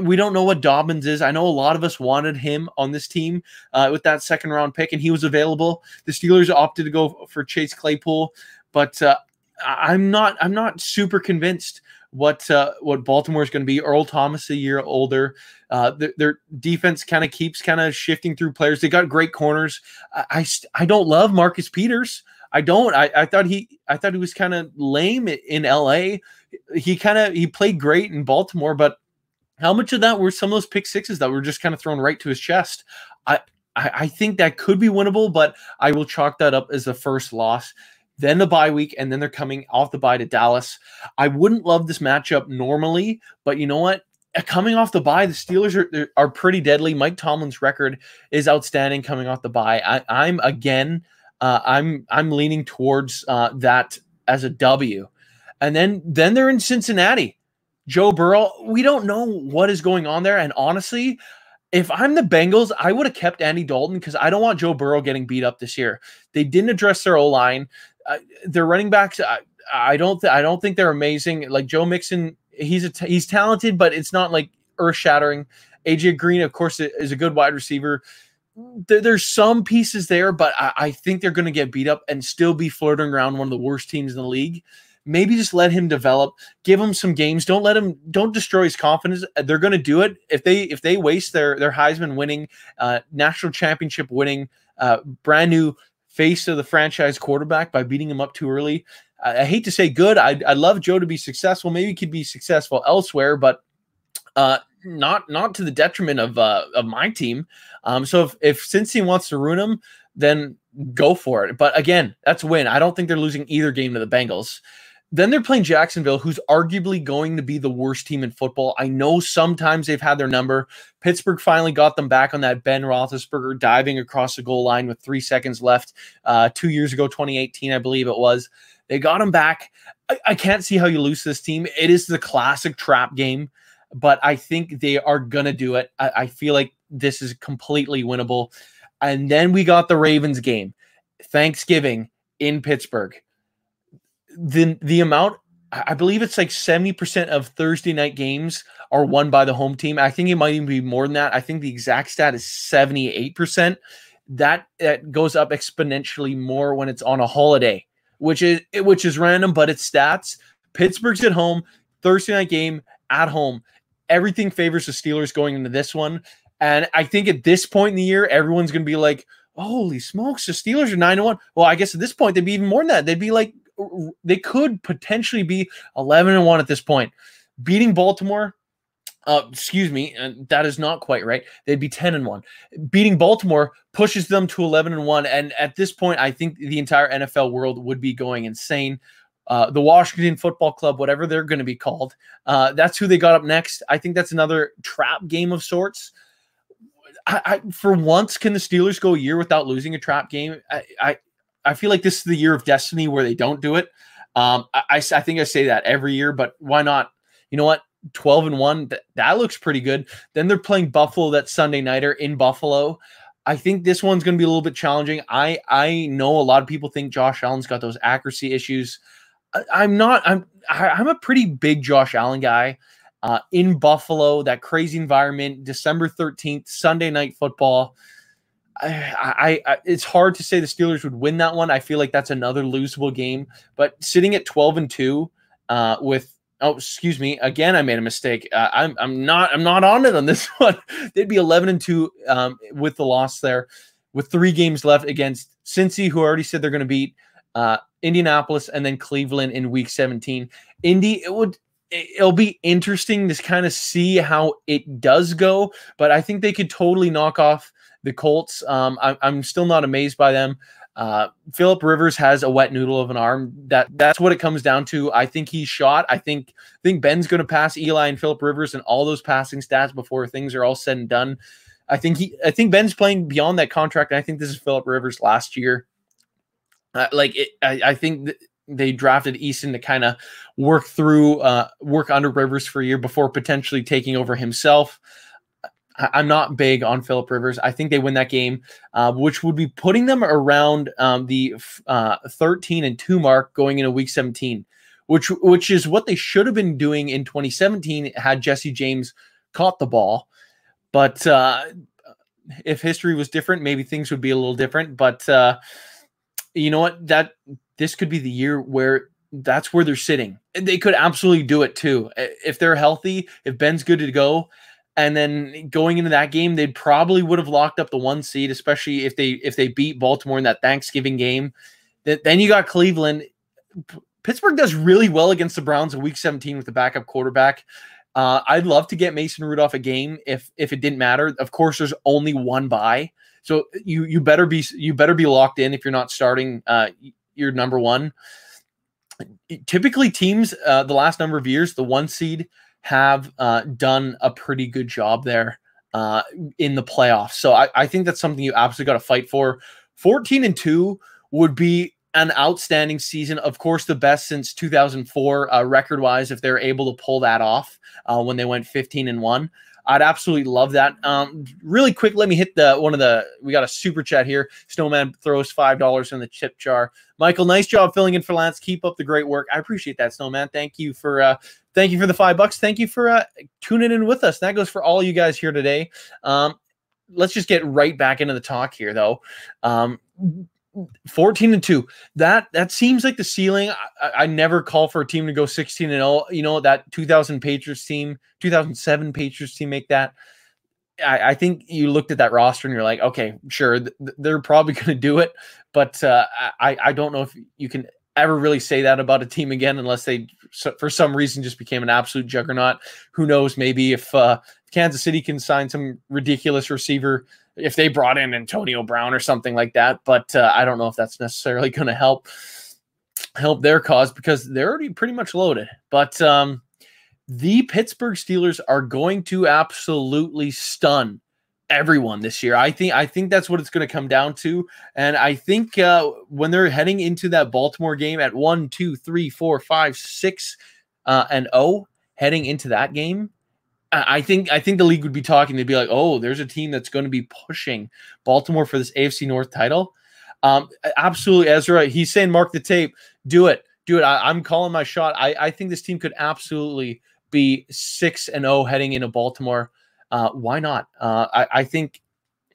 we don't know what Dobbins is. I know a lot of us wanted him on this team uh, with that second round pick, and he was available. The Steelers opted to go for Chase Claypool, but uh, I'm not. I'm not super convinced what uh, what Baltimore is going to be. Earl Thomas a year older. Uh, their, their defense kind of keeps kind of shifting through players. They got great corners. I, I, I don't love Marcus Peters. I don't. I, I thought he I thought he was kind of lame in LA. He kind of he played great in Baltimore, but how much of that were some of those pick sixes that were just kind of thrown right to his chest? I I, think that could be winnable, but I will chalk that up as the first loss then the bye week, and then they're coming off the bye to Dallas. I wouldn't love this matchup normally, but you know what? Uh, coming off the bye, the Steelers are are pretty deadly. Mike Tomlin's record is outstanding coming off the bye. I, am again, uh, I'm I'm leaning towards uh, that as a W, and then then they're in Cincinnati. Joe Burrow, we don't know what is going on there, and honestly, if I'm the Bengals, I would have kept Andy Dalton because I don't want Joe Burrow getting beat up this year. They didn't address their O line uh, their running backs, I, I don't, th- I don't think they're amazing. Like Joe Mixon, he's a t- he's talented, but it's not like earth shattering. AJ Green, of course, is a good wide receiver. There, there's some pieces there, but I, I think they're going to get beat up and still be flirting around one of the worst teams in the league. Maybe just let him develop, give him some games. Don't let him, don't destroy his confidence. They're going to do it if they if they waste their their Heisman winning, uh, national championship winning, uh, brand new face of the franchise quarterback by beating him up too early. I, I hate to say good. I'd, I'd love Joe to be successful. Maybe he could be successful elsewhere, but uh, not not to the detriment of uh, of my team. Um, so if if Cincy wants to ruin him, then go for it. But again, that's a win. I don't think they're losing either game to the Bengals. Then they're playing Jacksonville, who's arguably going to be the worst team in football. I know sometimes they've had their number. Pittsburgh finally got them back on that Ben Roethlisberger diving across the goal line with three seconds left uh, two years ago, 2018, I believe it was. They got him back. I, I can't see how you lose this team. It is the classic trap game, but I think they are going to do it. I, I feel like this is completely winnable. And then we got the Ravens game, Thanksgiving in Pittsburgh the the amount I believe it's like 70% of Thursday night games are won by the home team. I think it might even be more than that. I think the exact stat is 78%. That that goes up exponentially more when it's on a holiday, which is which is random, but it's stats. Pittsburgh's at home, Thursday night game at home. Everything favors the Steelers going into this one. And I think at this point in the year, everyone's to be like, holy smokes, the Steelers are nine and one. Well, I guess at this point they'd be even more than that. They'd be like they could potentially be eleven and one at this point. Beating Baltimore, uh, excuse me, and that is not quite right. They'd be 10 and 1. Beating Baltimore pushes them to 11 and 1. And at this point, I think the entire NFL world would be going insane. Uh, the Washington Football Club, whatever they're going to be called, uh, that's who they got up next. I think that's another trap game of sorts. I, I, for once, can the Steelers go a year without losing a trap game? I, I feel like this is the year of destiny where they don't do it. Um, I, I, I think I say that every year, but why not? You know what? 12 and 1 that, that looks pretty good then they're playing buffalo that sunday nighter in buffalo i think this one's going to be a little bit challenging i i know a lot of people think josh allen's got those accuracy issues I, am not i'm I, i'm a pretty big josh allen guy uh, in buffalo that crazy environment december 13th sunday night football I, I, it's hard to say the Steelers would win that one. I feel like that's another losable game. But sitting at twelve and two, uh, with Oh, excuse me. Again, I made a mistake. Uh, I'm I'm not I'm not on it on this one. They'd be 11 and two um, with the loss there, with three games left against Cincy, who already said they're going to beat uh, Indianapolis and then Cleveland in Week 17. Indy, it would it'll be interesting to kind of see how it does go, but I think they could totally knock off the Colts. Um, I, I'm still not amazed by them. Uh, Philip Rivers has a wet noodle of an arm. That that's what it comes down to. I think he's shot. I think I think Ben's going to pass Eli and Philip Rivers and all those passing stats before things are all said and done. I think he. I think Ben's playing beyond that contract. And I think this is Philip Rivers last year. Uh, like it, I, I think. Th- they drafted Eason to kind of work through, uh, work under Rivers for a year before potentially taking over himself. I'm not big on Philip Rivers. I think they win that game, uh, which would be putting them around um, the uh, 13 and two mark going into Week 17, which which is what they should have been doing in 2017 had Jesse James caught the ball. But uh, if history was different, maybe things would be a little different. But uh, you know what? That this could be the year where that's where they're sitting. They could absolutely do it too if they're healthy. If Ben's good to go and then going into that game, they probably would have locked up the one seed, especially if they if they beat Baltimore in that Thanksgiving game. Then you got Cleveland. Pittsburgh does really well against the Browns in Week 17 with the backup quarterback. Uh, I'd love to get Mason Rudolph a game if if it didn't matter. Of course, there's only one bye, so you you better be you better be locked in if you're not starting uh, your number one. Typically, teams uh, the last number of years, the one seed have uh, done a pretty good job there uh, in the playoffs. So I, I think that's something you absolutely got to fight for. 14 and 2 would be an outstanding season. Of course, the best since 2004 uh, record wise, if they're able to pull that off uh, when they went 15 and 1. I'd absolutely love that. Um, really quick, let me hit the one of the. We got a super chat here. Snowman throws five dollars in the chip jar. Michael, nice job filling in for Lance. Keep up the great work. I appreciate that, Snowman. Thank you for uh, thank you for the five bucks. Thank you for uh, tuning in with us. That goes for all you guys here today. Um, let's just get right back into the talk here, though. Um, 14 and 2 that that seems like the ceiling. I, I, never call for a team to go 16 and 0 you know that 2000 patriots team 2007 patriots team make that. I, I think you looked at that roster and you're like okay sure th- they're probably going to do it. But uh, I, I don't know if you can ever really say that about a team again unless they for some reason just became an absolute juggernaut. Who knows? Maybe if uh, kansas city can sign some ridiculous receiver if they brought in Antonio Brown or something like that. But uh, I don't know if that's necessarily going to help help their cause because they're already pretty much loaded. But um, the Pittsburgh Steelers are going to absolutely stun everyone this year. I think I think that's what it's going to come down to. And I think uh, when they're heading into that Baltimore game at one, two, three, four, five, six, uh, and oh, heading into that game, I think I think the league would be talking. They'd be like, "Oh, there's a team that's going to be pushing Baltimore for this AFC North title." Um, absolutely, Ezra. He's saying, "Mark the tape. Do it. Do it." I, am calling my shot. I, I think this team could absolutely be six and zero oh heading into Baltimore. Uh, why not? Uh, I, I think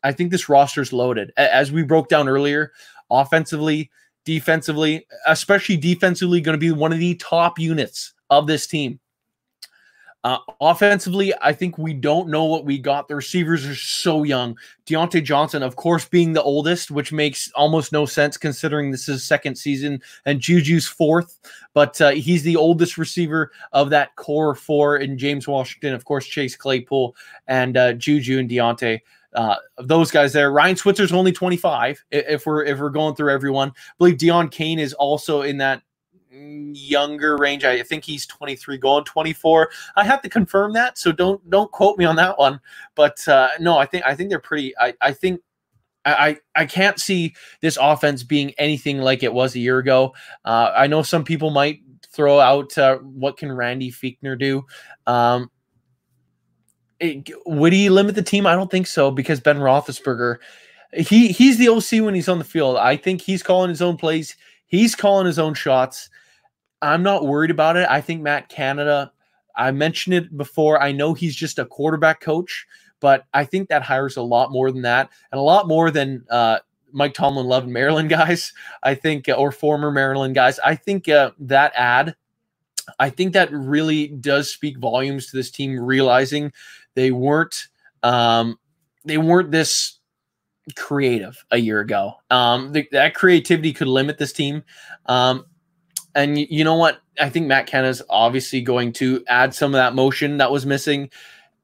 I think this roster's loaded. As we broke down earlier, offensively, defensively, especially defensively, going to be one of the top units of this team. Uh, offensively, I think we don't know what we got. The receivers are so young. Diontae Johnson, of course, being the oldest, which makes almost no sense considering this is second season and Juju's fourth. But uh, he's the oldest receiver of that core four in James Washington, of course, Chase Claypool and uh, Juju and Diontae. Uh, those guys there. Ryan Switzer's only 25. If we're if we're going through everyone, I believe Deon Cain is also in that younger range. I think he's 23, going 24. I have to confirm that, so don't don't quote me on that one. But uh, no, I think I think they're pretty. I I think. I, I can't see this offense being anything like it was a year ago. Uh, I know some people might throw out uh, what can Randy Fichtner do. Um, it, would he limit the team? I don't think so because Ben Roethlisberger, he he's the OC when he's on the field. I think he's calling his own plays. He's calling his own shots. I'm not worried about it. I think Matt Canada, I mentioned it before. I know he's just a quarterback coach, but I think that hires a lot more than that and a lot more than uh, Mike Tomlin loved Maryland guys. I think, uh, or former Maryland guys. I think uh, that ad, I think that really does speak volumes to this team realizing they weren't, um, they weren't this creative a year ago. Um, the, that creativity could limit this team. Um, and you, know what? I think Matt Canada's obviously going to add some of that motion that was missing,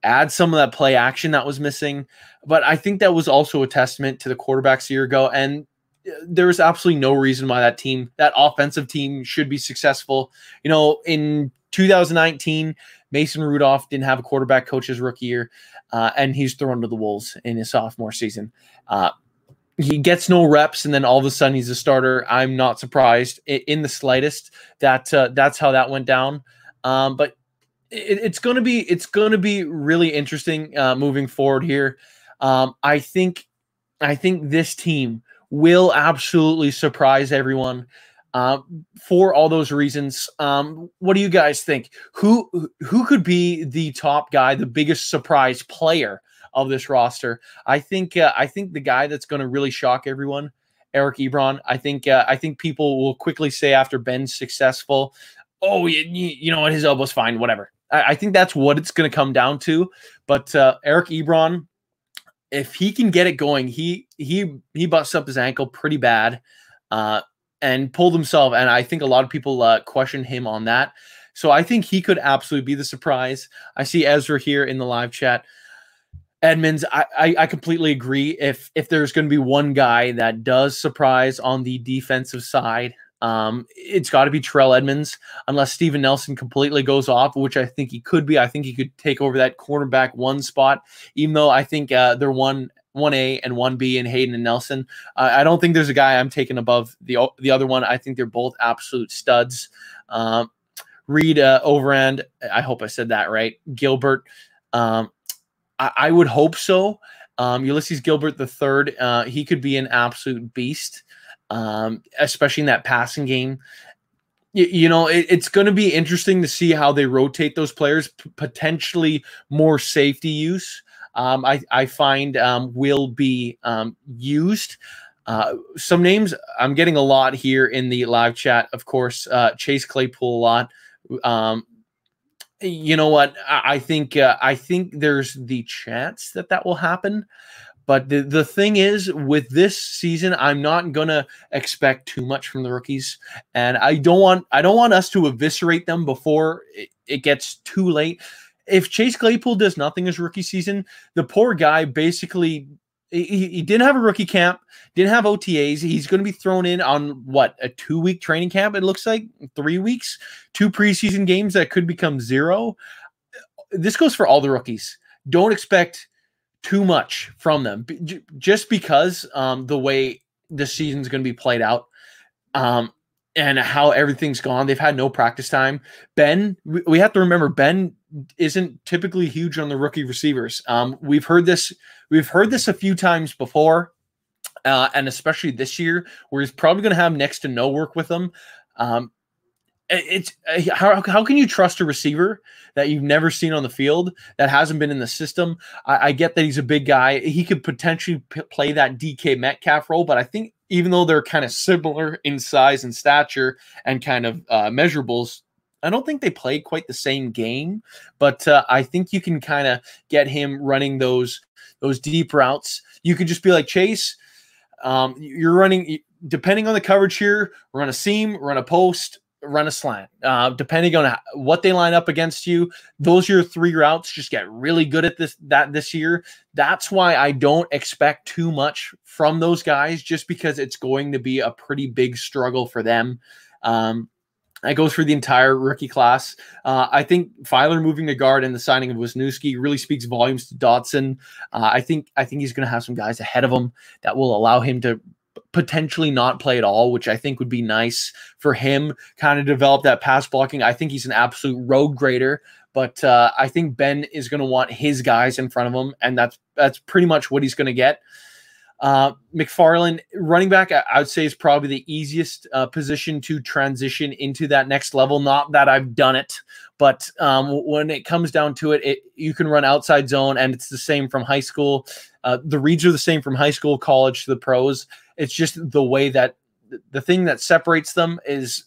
add some of that play action that was missing. But I think that was also a testament to the quarterbacks a year ago. And there is absolutely no reason why that team, that offensive team, should be successful. You know, in 2019, Mason Rudolph didn't have a quarterback coach his rookie year, uh, and he's thrown to the Wolves in his sophomore season. Uh, he gets no reps, and then all of a sudden he's a starter. I'm not surprised in the slightest that uh, that's how that went down. Um, but it, it's going to be it's going to be really interesting uh, moving forward here. Um, I think I think this team will absolutely surprise everyone uh, for all those reasons. Um, what do you guys think? Who who could be the top guy, the biggest surprise player of this roster. I think uh, I think the guy that's going to really shock everyone, Eric Ebron. I think uh, I think people will quickly say after Ben's successful, oh, you, you know what, his elbow's fine, whatever. I, I think that's what it's going to come down to. But uh, Eric Ebron, if he can get it going, he he he busts up his ankle pretty bad. Uh, and pulled himself, and I think a lot of people uh, question him on that. So I think he could absolutely be the surprise. I see Ezra here in the live chat. Edmunds, I, I, I completely agree. If if there's going to be one guy that does surprise on the defensive side, um, it's got to be Terrell Edmunds, unless Steven Nelson completely goes off, which I think he could be. I think he could take over that cornerback one spot, even though I think uh, they're one one A and one B in Haden and Nelson. Uh, I don't think there's a guy I'm taking above the the other one. I think they're both absolute studs. Um, Reed uh, I hope I said that right. Gilbert. Um, I, I would hope so. Um, Ulysses Gilbert third, uh, he could be an absolute beast, um, especially in that passing game. You, you know, it, it's going to be interesting to see how they rotate those players. Potentially more safety use. Um, I, I find um, will be um, used. Uh, some names I'm getting a lot here in the live chat. Of course, uh, Chase Claypool a lot. Um, you know what? I think uh, I think there's the chance that that will happen. But the, the thing is, with this season, I'm not gonna expect too much from the rookies, and I don't want I don't want us to eviscerate them before it, it gets too late. If Chase Claypool does nothing his rookie season, the poor guy basically he, he didn't have a rookie camp, didn't have OTAs. He's going to be thrown in on what a two week training camp. It looks like three weeks, two preseason games that could become zero. This goes for all the rookies. Don't expect too much from them just because um, the way the season's going to be played out. Um, and how everything's gone. They've had no practice time. Ben, we have to remember Ben isn't typically huge on the rookie receivers. Um, we've heard this. We've heard this a few times before, uh, and especially this year, where he's probably going to have next to no work with them. Um, it's uh, how, how can you trust a receiver that you've never seen on the field that hasn't been in the system? I, I get that he's a big guy. He could potentially p- play that DK Metcalf role, but I think even though they're kind of similar in size and stature and kind of uh, measurables, I don't think they play quite the same game, but uh, I think you can kind of get him running those those deep routes. You could just be like Chase. Um, you're running depending on the coverage here. Run a seam, run a post, run a slant. Uh, depending on what they line up against you, those are your three routes. Just get really good at this that this year. That's why I don't expect too much from those guys, just because it's going to be a pretty big struggle for them. Um, I go through the entire rookie class. Uh, I think Feiler moving to guard and the signing of Wisniewski really speaks volumes to Dotson. Uh, I think I think he's going to have some guys ahead of him that will allow him to potentially not play at all, which I think would be nice for him. Kind of develop that pass blocking. I think he's an absolute road grader, but uh, I think Ben is going to want his guys in front of him, and that's that's pretty much what he's going to get. Uh, McFarland, running back, I, would say is probably the easiest uh, position to transition into that next level. Not that I've done it, but um, when it comes down to it, it, you can run outside zone, and it's the same from high school. Uh, the reads are the same from high school, college to the pros. It's just the way that the thing that separates them is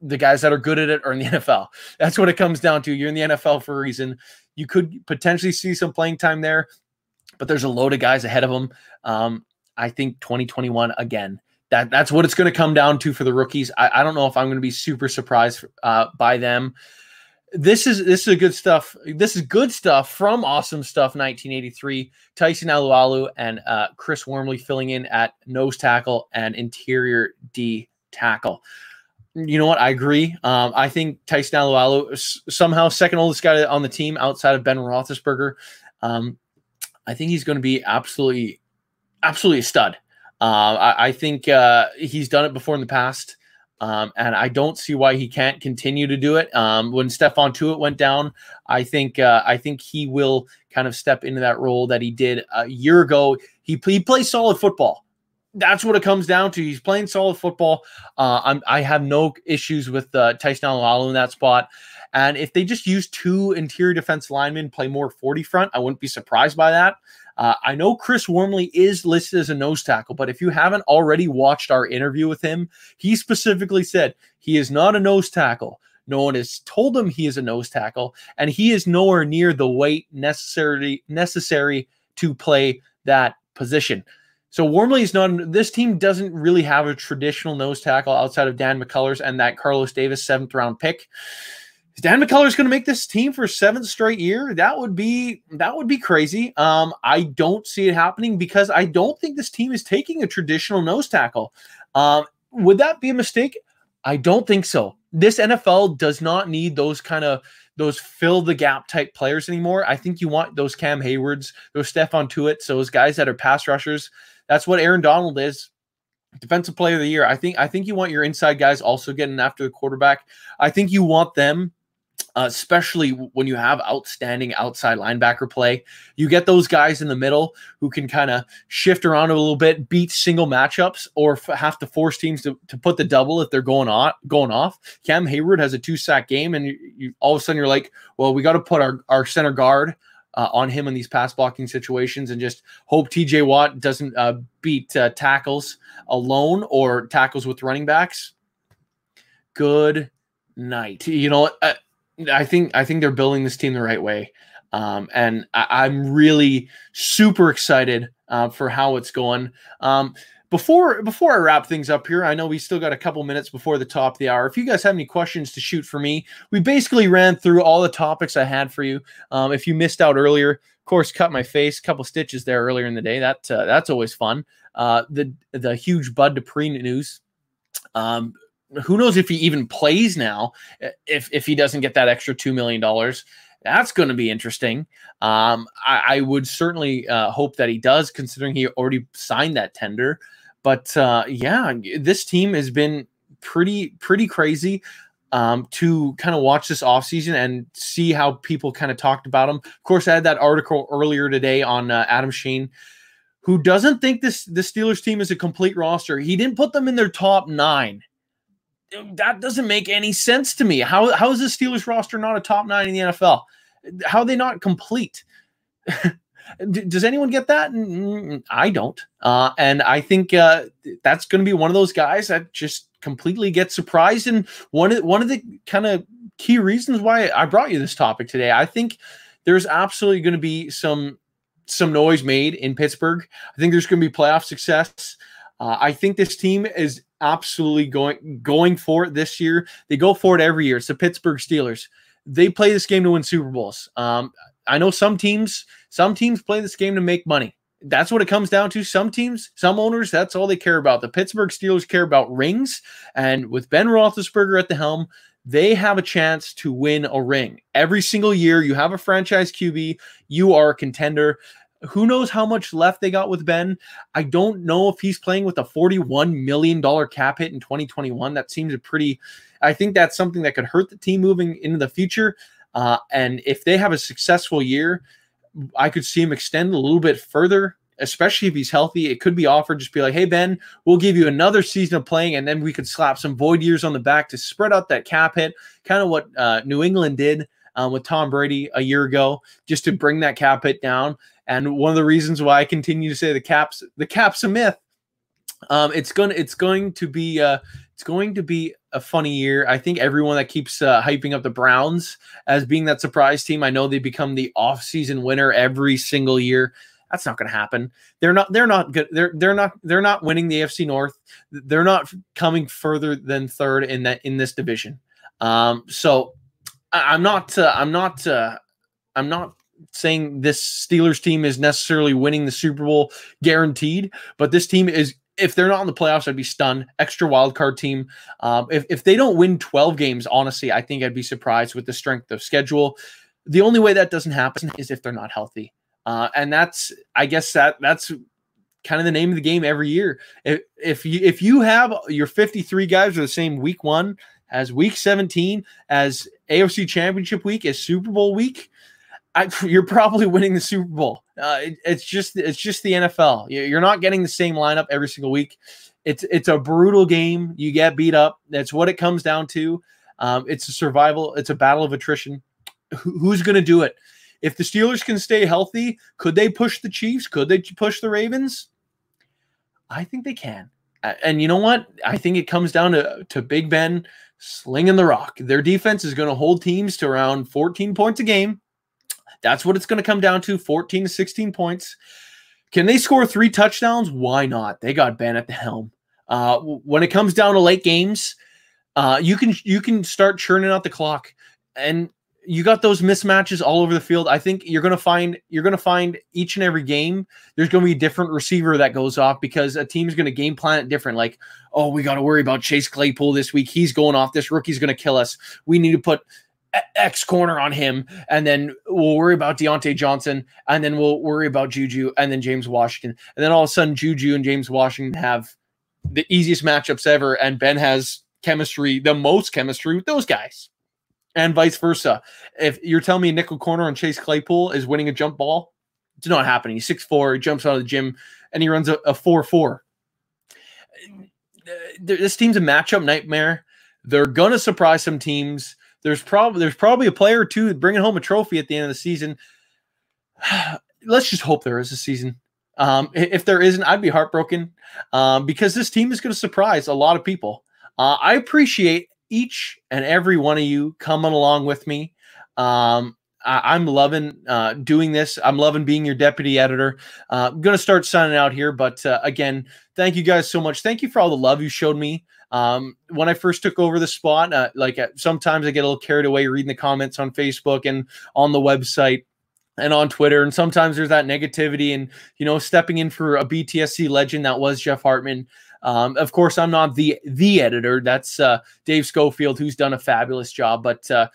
the guys that are good at it are in the NFL. That's what it comes down to. You're in the NFL for a reason. You could potentially see some playing time there, but there's a load of guys ahead of them. Um, I think 2021 again. That that's what it's going to come down to for the rookies. I, I don't know if I'm going to be super surprised uh, by them. This is this is good stuff. This is good stuff from Awesome Stuff 1983. Tyson Alualu and uh, Chris Wormley filling in at nose tackle and interior D tackle. You know what? I agree. Um, I think Tyson Alualu somehow second oldest guy on the team outside of Ben Roethlisberger. Um, I think he's going to be absolutely absolutely a stud. Uh, I, I, think uh, he's done it before in the past, um, and I don't see why he can't continue to do it. Um, when Stephon Tuitt went down, I think uh, I think he will kind of step into that role that he did a year ago. He he plays solid football. That's what it comes down to. He's playing solid football. Uh, I have no issues with uh, Tyson Alualu in that spot. And if they just use two interior defense linemen, play more 40 front, I wouldn't be surprised by that. Uh, I know Chris Wormley is listed as a nose tackle, but if you haven't already watched our interview with him, he specifically said he is not a nose tackle. No one has told him he is a nose tackle, and he is nowhere near the weight necessary necessary to play that position. So Wormley is not. This team doesn't really have a traditional nose tackle outside of Dan McCullers and that Carlos Davis seventh round pick. Is Dan McCullers going to make this team for seventh straight year? That would be that would be crazy. Um, I don't see it happening because I don't think this team is taking a traditional nose tackle. Um, would that be a mistake? I don't think so. This NFL does not need those kind of those fill the gap type players anymore. I think you want those Cam Heywards, those Stephon Tuitt, those guys that are pass rushers. That's what Aaron Donald is defensive player of the year. I think I think you want your inside guys also getting after the quarterback. I think you want them uh, especially when you have outstanding outside linebacker play. You get those guys in the middle who can kind of shift around a little bit, beat single matchups, or f- have to force teams to, to put the double if they're going on going off. Cam Heyward has a two sack game, and you, you, all of a sudden you're like, well, we got to put our, our center guard uh, on him in these pass blocking situations and just hope TJ Watt doesn't uh, beat uh, tackles alone or tackles with running backs. Good night. You know, uh, I think I think they're building this team the right way, um, and I, am really super excited uh, for how it's going. Um, before before I wrap things up here, I know we still got a couple minutes before the top of the hour. If you guys have any questions to shoot for me, we basically ran through all the topics I had for you. Um, if you missed out earlier, of course, cut my face, couple stitches there earlier in the day. That uh, that's always fun. Uh, the the huge Bud Dupree news. Um, who knows if he even plays now if if he doesn't get that extra two million dollars. That's going to be interesting. Um, I, I, would certainly uh, hope that he does, considering he already signed that tender. But uh, yeah, this team has been pretty pretty crazy. Um, to kind of watch this offseason and see how people kind of talked about him. Of course, I had that article earlier today on uh, Adam Schein, who doesn't think this the Steelers team is a complete roster. He didn't put them in their top nine that doesn't make any sense to me. How how is the Steelers roster not a top nine in the NFL? How are they not complete? Does anyone get that? I don't. Uh, and I think uh, that's going to be one of those guys that just completely gets surprised. And one of one of the kind of key reasons why I brought you this topic today. I think there's absolutely going to be some some noise made in Pittsburgh. I think there's going to be playoff success. Uh, I think this team is absolutely going going for it this year. They go for it every year. It's the Pittsburgh Steelers. They play this game to win Super Bowls. Um, I know some teams some teams play this game to make money. That's what it comes down to. Some teams, some owners, that's all they care about. The Pittsburgh Steelers care about rings, and with Ben Roethlisberger at the helm, they have a chance to win a ring every single year. You have a franchise QB, you are a contender. Who knows how much left they got with Ben? I don't know if he's playing with a $41 million cap hit in 2021. That seems a pretty, I think that's something that could hurt the team moving into the future. Uh, and if they have a successful year, I could see him extend a little bit further especially if he's healthy, it could be offered. Just be like, hey, Ben, we'll give you another season of playing, and then we could slap some void years on the back to spread out that cap hit, kind of what uh, New England did um, with Tom Brady a year ago, just to bring that cap hit down. And one of the reasons why I continue to say the caps, the cap's a myth. Um, it's gonna, it's going to be, uh, it's going to be a funny year. I think everyone that keeps uh, hyping up the Browns as being that surprise team, I know they become the off-season winner every single year. That's not going to happen. They're not. They're not good. They're they're not. They're not winning the AFC North. They're not coming further than third in that in this division. Um, so I, am not. Uh, I'm not. Uh, I'm not saying this Steelers team is necessarily winning the Super Bowl guaranteed, but this team is. If they're not in the playoffs, I'd be stunned. Extra wild card team. Um, if if they don't win 12 games, honestly, I think I'd be surprised with the strength of schedule. The only way that doesn't happen is if they're not healthy. Uh, and that's, I guess that that's kind of the name of the game every year. If, if you if you have your 53 guys are the same week one as week 17 as AFC Championship week as Super Bowl week, I, you're probably winning the Super Bowl. Uh, it, it's just it's just the NFL. You're not getting the same lineup every single week. It's it's a brutal game. You get beat up. That's what it comes down to. Um, it's a survival. It's a battle of attrition. Who, who's going to do it? If the Steelers can stay healthy, could they push the Chiefs? Could they push the Ravens? I think they can. And you know what? I think it comes down to, to Big Ben slinging the rock. Their defense is going to hold teams to around 14 points a game. That's what it's going to come down to 14 to 16 points. Can they score three touchdowns? Why not? They got Ben at the helm. Uh, when it comes down to late games, uh, you can you can start churning out the clock. And you got those mismatches all over the field. I think you're gonna find you're gonna find each and every game there's gonna be a different receiver that goes off because a team's gonna game plan it different. Like, oh, we got to worry about Chase Claypool this week. He's going off. This rookie's gonna kill us. We need to put X corner on him, and then we'll worry about Diontae Johnson, and then we'll worry about Juju, and then James Washington, and then all of a sudden Juju and James Washington have the easiest matchups ever, and Ben has chemistry, the most chemistry with those guys and vice versa. If you're telling me nickel corner on Chase Claypool is winning a jump ball, it's not happening. He's six four, he jumps out of the gym and he runs a, a 4-4. This team's a matchup nightmare. They're gonna surprise some teams. There's probably there's probably a player or two bringing home a trophy at the end of the season. Let's just hope there is a season. Um, if there isn't, I'd be heartbroken um, because this team is going to surprise a lot of people. Uh, I appreciate each and every one of you coming along with me. Um, I, am loving uh, doing this. I'm loving being your deputy editor. Uh, I'm going to start signing out here, but uh, again, thank you guys so much. Thank you for all the love you showed me. Um, when I first took over the spot, uh, like uh, sometimes I get a little carried away reading the comments on Facebook and on the website and on Twitter. And sometimes there's that negativity and, you know, stepping in for a BTSC legend that was Jeff Hartman. Um, of course, I'm not the the editor. That's uh, Dave Schofield, who's done a fabulous job. But uh,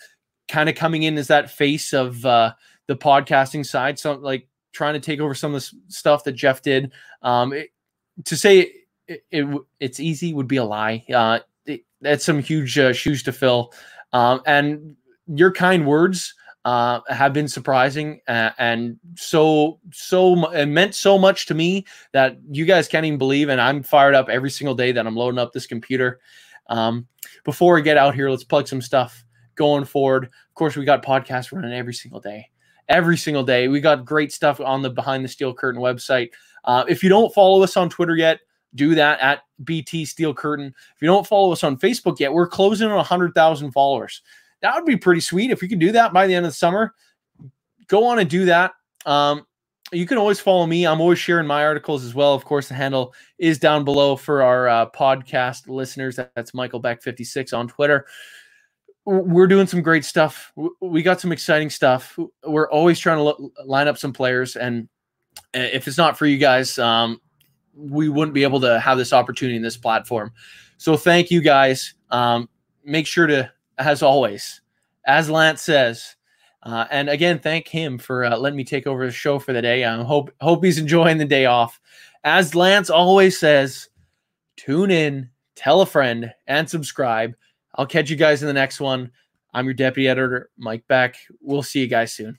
kind of coming in as that face of uh, the podcasting side, so like trying to take over some of the stuff that Jeff did. Um, it, to say it, it, it's easy would be a lie. Uh, it, that's some huge uh, shoes to fill. Um, and your kind words uh, have been surprising uh, and so so it meant so much to me that you guys can't even believe. And I'm fired up every single day that I'm loading up this computer. Um, before we get out here, let's plug some stuff going forward. Of course, we got podcasts running every single day. Every single day, we got great stuff on the Behind the Steel Curtain website. Uh, if you don't follow us on Twitter yet, do that at BT Steel Curtain. If you don't follow us on Facebook yet, we're closing on 100,000 followers that would be pretty sweet if we could do that by the end of the summer. Go on and do that. Um, you can always follow me. I'm always sharing my articles as well. Of course, the handle is down below for our uh, podcast listeners. That's Michael Beck 56 on Twitter. We're doing some great stuff. We got some exciting stuff. We're always trying to line up some players, and uh, if it's not for you guys, um, we wouldn't be able to have this opportunity in this platform. So thank you guys. Um, make sure to, as always, as Lance says, uh, and again, thank him for uh, letting me take over the show for the day. I hope hope he's enjoying the day off. As Lance always says, tune in, tell a friend, and subscribe. I'll catch you guys in the next one. I'm your deputy editor, Mike Beck. We'll see you guys soon.